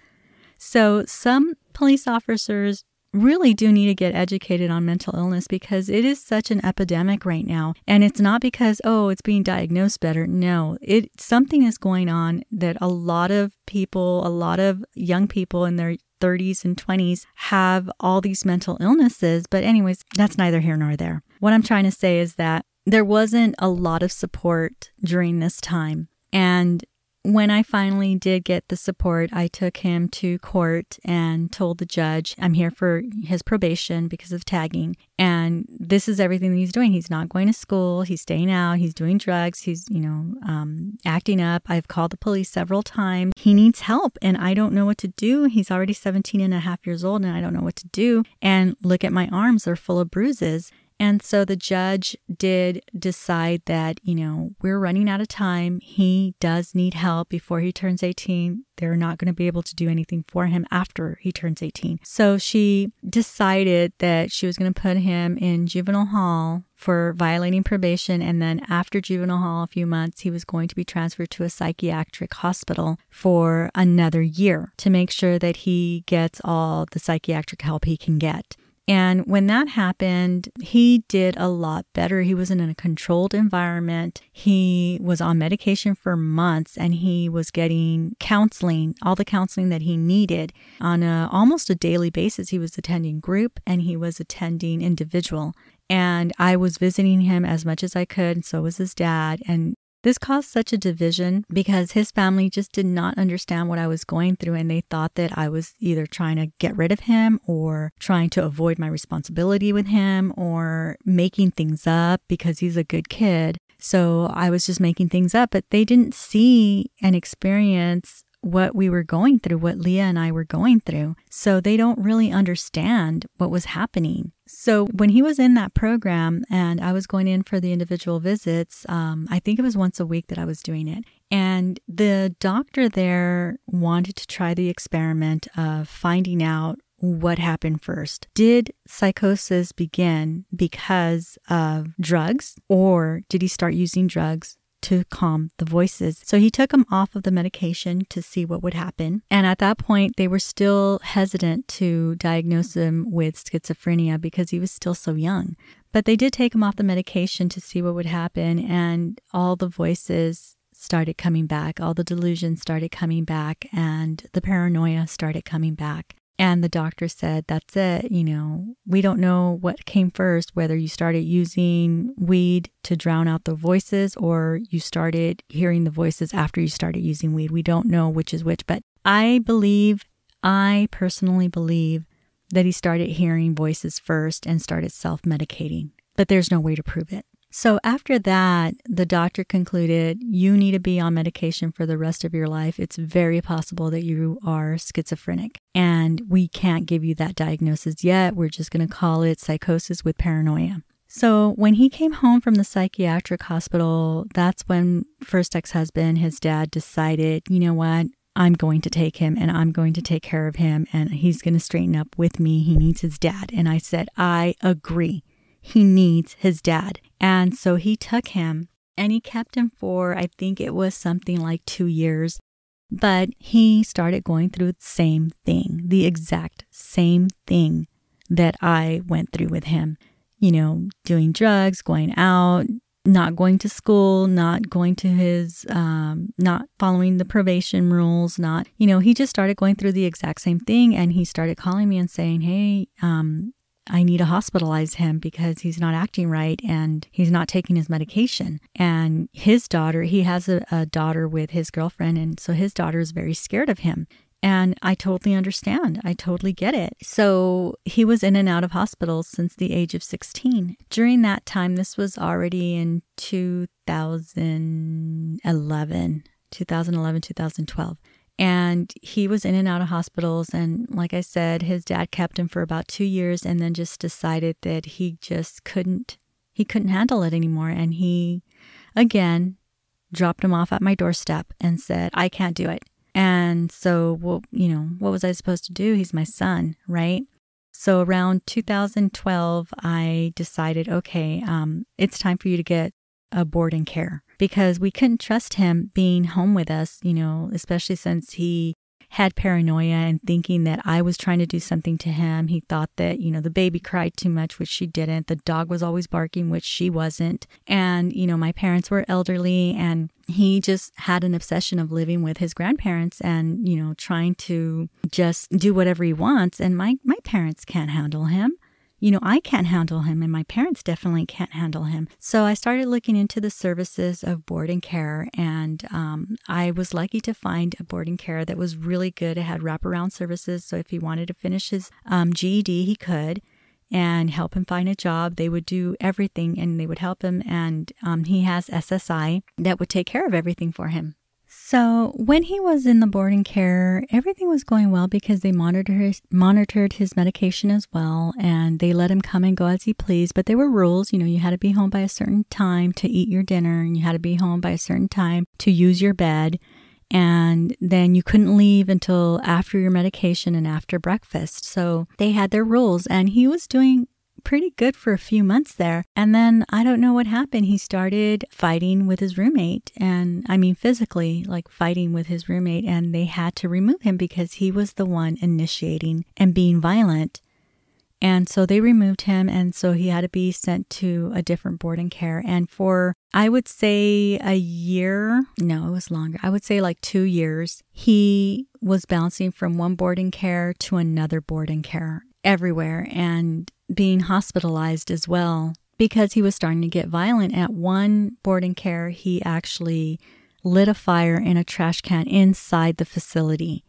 So some police officers really do need to get educated on mental illness because it is such an epidemic right now. And it's not because, oh, it's being diagnosed better. No, it something is going on that a lot of people, a lot of young people in their 30s and 20s have all these mental illnesses. But, anyways, that's neither here nor there. What I'm trying to say is that there wasn't a lot of support during this time. And when I finally did get the support, I took him to court and told the judge, I'm here for his probation because of tagging. And this is everything that he's doing. He's not going to school. He's staying out. He's doing drugs. He's, you know, um, acting up. I've called the police several times. He needs help and I don't know what to do. He's already 17 and a half years old and I don't know what to do. And look at my arms, they're full of bruises. And so the judge did decide that, you know, we're running out of time. He does need help before he turns 18. They're not going to be able to do anything for him after he turns 18. So she decided that she was going to put him in juvenile hall for violating probation. And then after juvenile hall, a few months, he was going to be transferred to a psychiatric hospital for another year to make sure that he gets all the psychiatric help he can get. And when that happened, he did a lot better. He was in a controlled environment. He was on medication for months and he was getting counseling, all the counseling that he needed on a almost a daily basis. He was attending group and he was attending individual. And I was visiting him as much as I could, and so was his dad. And this caused such a division because his family just did not understand what I was going through and they thought that I was either trying to get rid of him or trying to avoid my responsibility with him or making things up because he's a good kid. So I was just making things up, but they didn't see and experience what we were going through, what Leah and I were going through. So they don't really understand what was happening. So when he was in that program and I was going in for the individual visits, um, I think it was once a week that I was doing it. And the doctor there wanted to try the experiment of finding out what happened first. Did psychosis begin because of drugs, or did he start using drugs to calm the voices. So he took him off of the medication to see what would happen. And at that point, they were still hesitant to diagnose him with schizophrenia because he was still so young. But they did take him off the medication to see what would happen, and all the voices started coming back, all the delusions started coming back, and the paranoia started coming back. And the doctor said, That's it. You know, we don't know what came first, whether you started using weed to drown out the voices or you started hearing the voices after you started using weed. We don't know which is which. But I believe, I personally believe that he started hearing voices first and started self medicating. But there's no way to prove it. So after that, the doctor concluded you need to be on medication for the rest of your life. It's very possible that you are schizophrenic. And we can't give you that diagnosis yet. We're just going to call it psychosis with paranoia. So when he came home from the psychiatric hospital, that's when first ex-husband, his dad decided, you know what? I'm going to take him and I'm going to take care of him and he's going to straighten up with me. He needs his dad. And I said, I agree he needs his dad. And so he took him and he kept him for, I think it was something like two years. But he started going through the same thing, the exact same thing that I went through with him. You know, doing drugs, going out, not going to school, not going to his, um, not following the probation rules, not, you know, he just started going through the exact same thing. And he started calling me and saying, Hey, um, I need to hospitalize him because he's not acting right and he's not taking his medication. And his daughter, he has a, a, daughter with his girlfriend, and so his daughter is very scared of him. And I totally understand. I totally get it. So he was in and out of hospitals since the age of 16. During that time, this was already in 2011, 2011, 2012. And he was in and out of hospitals. And like I said, his dad kept him for about two years and then just decided that he just couldn't, he couldn't handle it anymore. And he, again, dropped him off at my doorstep and said, I can't do it. And so, well, you know, what was I supposed to do? He's my son, right? So around 2012, I decided, okay, um, it's time for you to get a board and care because we couldn't trust him being home with us, you know, especially since he had paranoia and thinking that I was trying to do something to him. He thought that, you know, the baby cried too much, which she didn't. The dog was always barking, which she wasn't. And, you know, my parents were elderly and he just had an obsession of living with his grandparents and, you know, trying to just do whatever he wants. And my, my parents can't handle him you know, I can't handle him and my parents definitely can't handle him. So I started looking into the services of board and care, and um, I was lucky to find a board and care that was really good. It had wraparound services. So if he wanted to finish his um, GED, he could and help him find a job. They would do everything and they would help him. And um, he has SSI that would take care of everything for him. So when he was in the boarding care, everything was going well because they monitored his, monitored his medication as well, and they let him come and go as he pleased. But there were rules, you know, you had to be home by a certain time to eat your dinner, and you had to be home by a certain time to use your bed, and then you couldn't leave until after your medication and after breakfast. So they had their rules, and he was doing pretty good for a few months there. And then I don't know what happened. He started fighting with his roommate, and I mean, physically, like fighting with his roommate, and they had to remove him because he was the one initiating and being violent. And so they removed him. And so he had to be sent to a different boarding care. And for, I would say, a year, no, it was longer. I would say like two years, he was bouncing from one boarding care to another boarding care everywhere and being hospitalized as well because he was starting to get violent. At one boarding care, he actually lit a fire in a trash can inside the facility.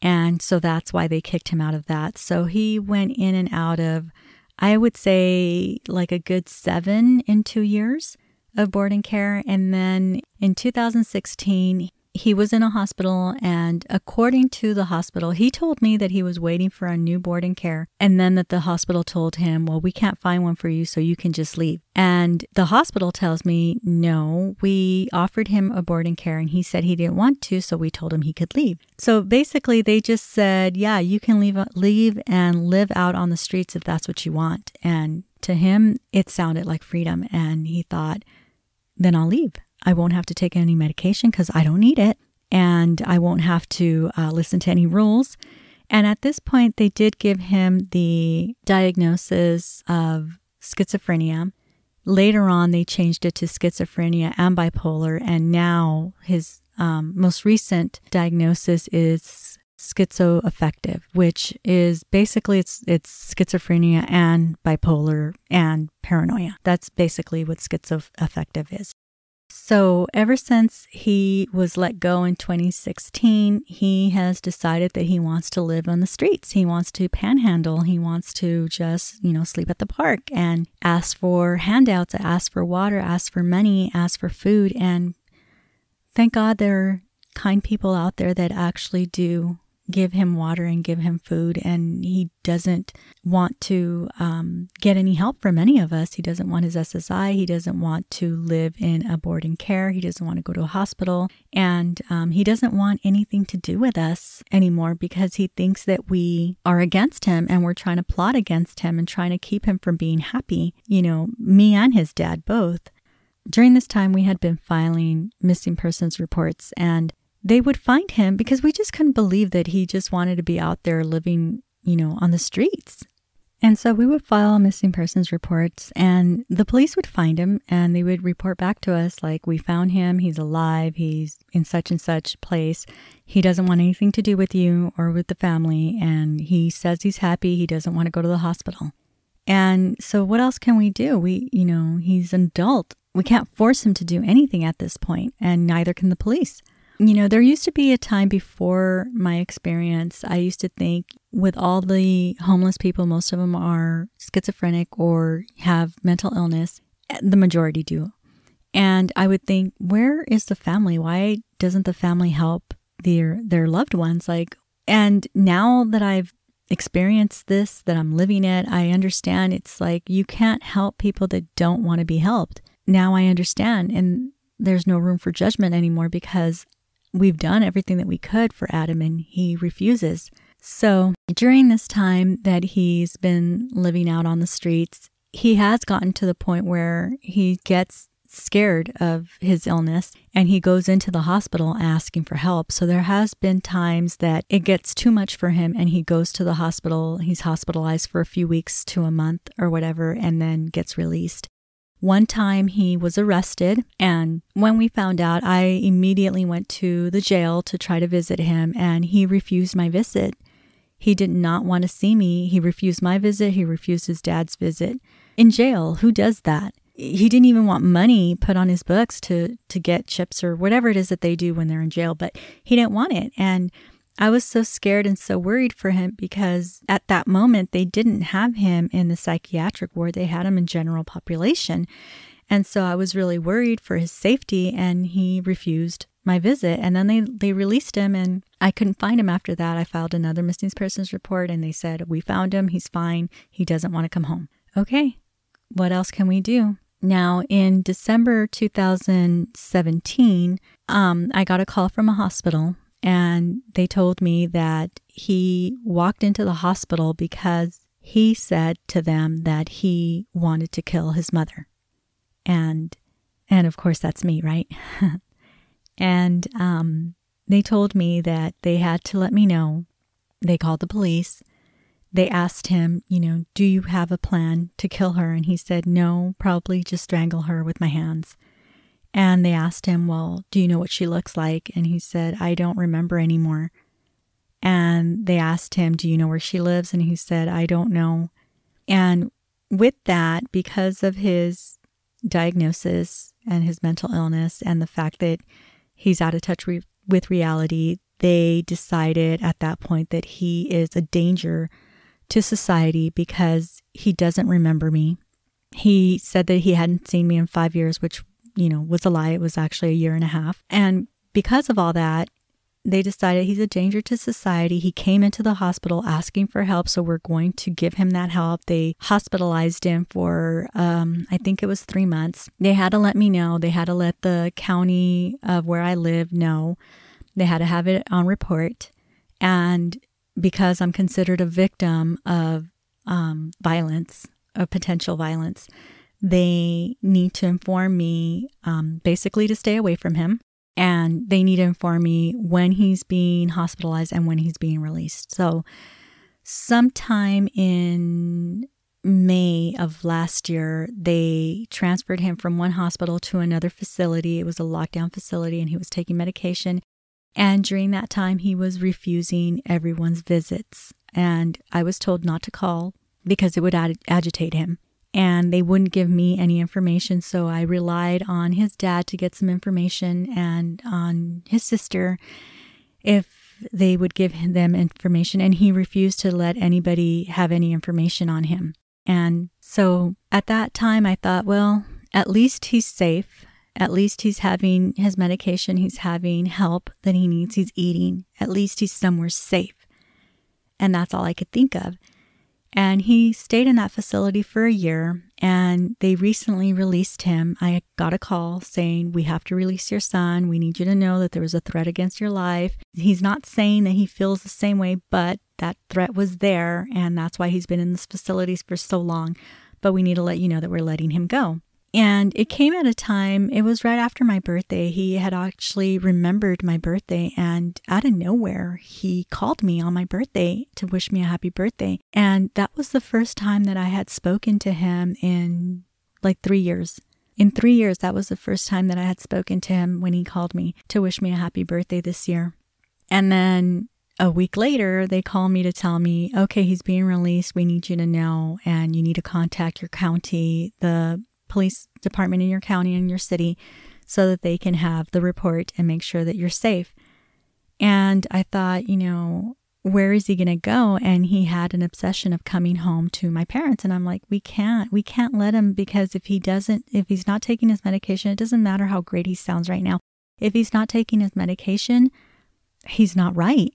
And so that's why they kicked him out of that. So he went in and out of, I would say, like a good seven in two years of boarding care. And then in 2016, he was in a hospital, and according to the hospital, he told me that he was waiting for a new board boarding care, and then that the hospital told him, Well, we can't find one for you, so you can just leave. And the hospital tells me, No, we offered him a board boarding care, and he said he didn't want to, so we told him he could leave. So basically, they just said, Yeah, you can leave, uh, leave and live out on the streets if that's what you want. And to him, it sounded like freedom, and he thought, Then I'll leave. I won't have to take any medication because I don't need it. And I won't have to uh, listen to any rules. And at this point, they did give him the diagnosis of schizophrenia. Later on, they changed it to schizophrenia and bipolar. And now his um, most recent diagnosis is schizoaffective, which is basically it's it's schizophrenia and bipolar and paranoia. That's basically what schizoaffective is. So, ever since he was let go in 2016, he has decided that he wants to live on the streets. He wants to panhandle. He wants to just, you know, sleep at the park and ask for handouts, ask for water, ask for money, ask for food. And thank God there are kind people out there that actually do give him water and give him food. And he doesn't want to um, get any help from any of us. He doesn't want his SSI. He doesn't want to live in a boarding care. He doesn't want to go to a hospital. And um, he doesn't want anything to do with us anymore because he thinks that we are against him and we're trying to plot against him and trying to keep him from being happy. You know, me and his dad both. During this time, we had been filing missing persons reports, and they would find him because we just couldn't believe that he just wanted to be out there living, you know, on the streets. And so we would file missing persons reports, and the police would find him and they would report back to us like, We found him, he's alive, he's in such and such place. He doesn't want anything to do with you or with the family, and he says he's happy, he doesn't want to go to the hospital. And so, what else can we do? We, you know, he's an adult. We can't force him to do anything at this point, and neither can the police. You know, there used to be a time before my experience, I used to think with all the homeless people, most of them are schizophrenic or have mental illness. Eh, the majority do. And I would think, where is the family? Why doesn't the family help their their loved ones? Like and now that I've experienced this, that I'm living it, I understand it's like you can't help people that don't want to be helped. Now I understand and there's no room for judgment anymore because we've done everything that we could for Adam and he refuses. So during this time that he's been living out on the streets, he has gotten to the point where he gets scared of his illness and he goes into the hospital asking for help. So there has been times that it gets too much for him and he goes to the hospital. He's hospitalized for a few weeks to a month or whatever and then gets released. One time he was arrested, and when we found out, I immediately went to the jail to try to visit him, and he refused my visit. He did not want to see me. He refused my visit. He refused his dad's visit. In jail, who does that? He didn't even want money put on his books to to get chips or whatever it is that they do when they're in jail, but he didn't want it. And I was so scared and so worried for him because at that moment they didn't have him in the psychiatric ward, they had him in general population. And so I was really worried for his safety and he refused my visit. And then they, they released him and I couldn't find him after that. I filed another missing persons report and they said, We found him, he's fine, he doesn't want to come home. Okay, what else can we do? Now, in December 2017, um, I got a call from a hospital and they told me that he walked into the hospital because he said to them that he wanted to kill his mother. And and of course that's me, right? [LAUGHS] and um, they told me that they had to let me know. They called the police they asked him, you know, do you have a plan to kill her? And he said, no, probably just strangle her with my hands. And they asked him, well, do you know what she looks like? And he said, I don't remember anymore. And they asked him, do you know where she lives? And he said, I don't know. And with that, because of his diagnosis and his mental illness and the fact that he's out of touch re- with reality, they decided at that point that he is a danger to society because he doesn't remember me. He said that he hadn't seen me in five years, which, you know, was a lie. It was actually a year and a half. And because of all that, they decided he's a danger to society. He came into the hospital asking for help, so we're going to give him that help. They hospitalized him for, um, I think it was three months. They had to let me know. They had to let the county of where I live know. They had to have it on report. And because I'm considered a victim of um, violence, of potential violence, they need to inform me um, basically to stay away from him and they need to inform me when he's being hospitalized and when he's being released. So, sometime in May of last year, they transferred him from one hospital to another facility. It was a lockdown facility, and he was taking medication. And during that time, he was refusing everyone's visits. And I was told not to call because it would ag- agitate him and they wouldn't give me any information. So I relied on his dad to get some information and on his sister if they would give them information. And he refused to let anybody have any information on him. And so at that time, I thought, well, at least he's safe. At least he's having his medication. He's having help that he needs. He's eating. At least he's somewhere safe. And that's all I could think of. And he stayed in that facility for a year and they recently released him. I got a call saying, We have to release your son. We need you to know that there was a threat against your life. He's not saying that he feels the same way, but that threat was there. And that's why he's been in this facility for so long. But we need to let you know that we're letting him go. And it came at a time, it was right after my birthday. He had actually remembered my birthday, and out of nowhere, he called me on my birthday to wish me a happy birthday. And that was the first time that I had spoken to him in like three years. In three years, that was the first time that I had spoken to him when he called me to wish me a happy birthday this year. And then a week later, they call me to tell me, okay, he's being released. We need you to know, and you need to contact your county. The police department in your county and your city so that they can have the report and make sure that you're safe. And I thought, you know, where is he going to go? And he had an obsession of coming home to my parents. And I'm like, we can't, we can't let him because if he doesn't, if he's not taking his medication, it doesn't matter how great he sounds right now. If he's not taking his medication, he's not right.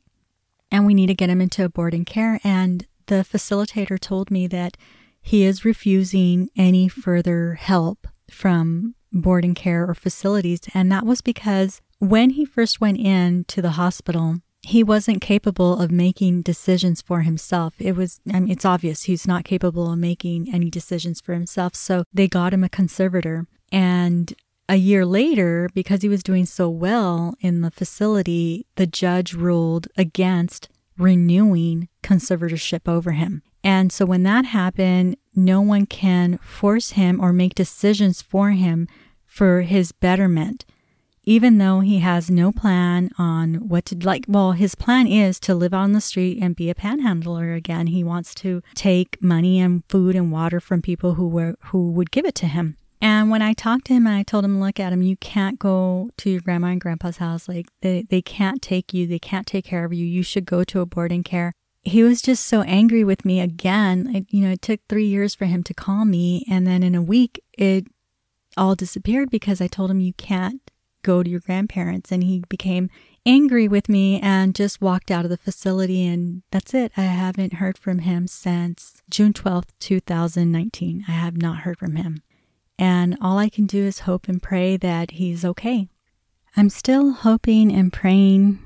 And we need to get him into a boarding care. And the facilitator told me that he is refusing any further help from boarding care or facilities. And that was because when he first went in to the hospital, he wasn't capable of making decisions for himself. It was, I mean, it's obvious he's not capable of making any decisions for himself. So they got him a conservator. And a year later, because he was doing so well in the facility, the judge ruled against renewing conservatorship over him. And so when that happened, no one can force him or make decisions for him for his betterment, even though he has no plan on what to like. Well, his plan is to live on the street and be a panhandler again. He wants to take money and food and water from people who were who would give it to him. And when I talked to him and I told him, look at him, you can't go to your grandma and grandpa's house. Like they, they can't take you. They can't take care of you. You should go to a boarding care he was just so angry with me again. It, you know, it took three years for him to call me. And then in a week, it all disappeared because I told him, you can't go to your grandparents. And he became angry with me and just walked out of the facility. And that's it. I haven't heard from him since June 12th, 2019. I have not heard from him. And all I can do is hope and pray that he's okay. I'm still hoping and praying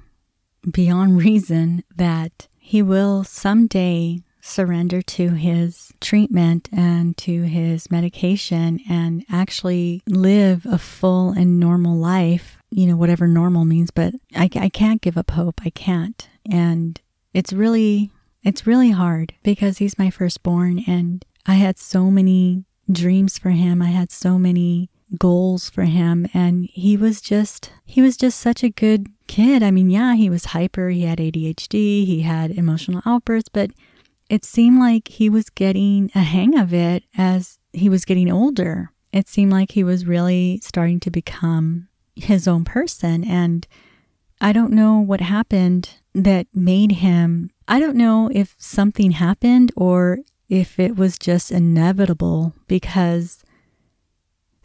beyond [LAUGHS] reason that he will someday surrender to his treatment and to his medication and actually live a full and normal life, you know, whatever normal means. But I, I can't give up hope. I can't. And it's really It's really hard because he's my firstborn and I had so many dreams for him. I had so many goals for him and he was just he was just such a good kid. I mean, yeah, he was hyper, he had ADHD, he had emotional outbursts, but it seemed like he was getting a hang of it as he was getting older. It seemed like he was really starting to become his own person and I don't know what happened that made him I don't know if something happened or if it was just inevitable because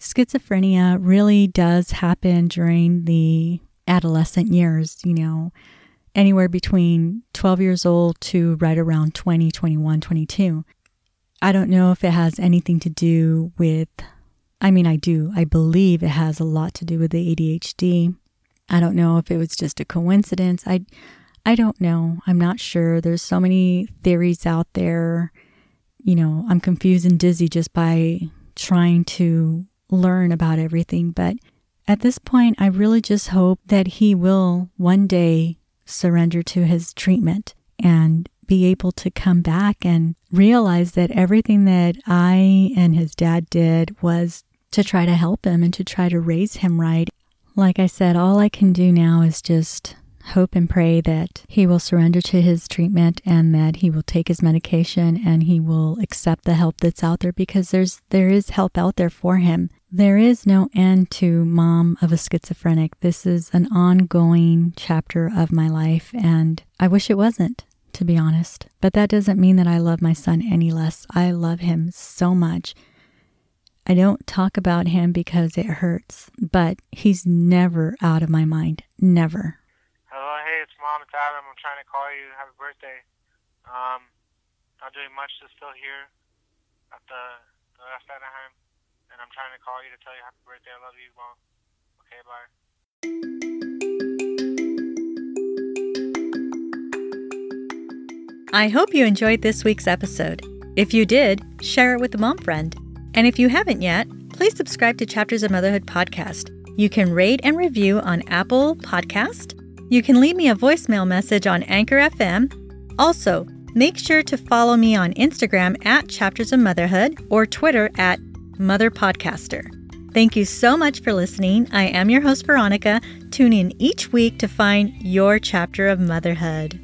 schizophrenia really does happen during the adolescent years, you know, anywhere between 12 years old to right around 20, 21, 22. I don't know if it has anything to do with, I mean, I do. I believe it has a lot to do with the ADHD. I don't know if it was just a coincidence. I, I don't know. I'm not sure. There's so many theories out there. You know, I'm confused and dizzy just by trying to learn about everything. But at this point, I really just hope that he will one day surrender to his treatment and be able to come back and realize that everything that I and his dad did was to try to help him and to try to raise him right. Like I said, all I can do now is just hope and pray that he will surrender to his treatment and that he will take his medication and he will accept the help that's out there because there's there is help out there for him. There is no end to mom of a schizophrenic. This is an ongoing chapter of my life and I wish it wasn't to be honest. But that doesn't mean that I love my son any less. I love him so much. I don't talk about him because it hurts, but he's never out of my mind. Never. Hello, hey, it's Mom, it's Adam. I'm trying to call you. Happy birthday. Um, not doing much, just still here at the, the Anaheim, trying to call you to tell you happy birthday. I love you, Mom. Okay, bye. I hope you enjoyed this week's episode. If you did, share it with a mom friend. And if you haven't yet, please subscribe to Chapters of Motherhood podcast. You can rate and review on Apple Podcast, you can leave me a voicemail message on Anchor FM. Also, make sure to follow me on Instagram at Chapters of Motherhood or Twitter at Mother Podcaster. Thank you so much for listening. I am your host, Veronica. Tune in each week to find your chapter of motherhood.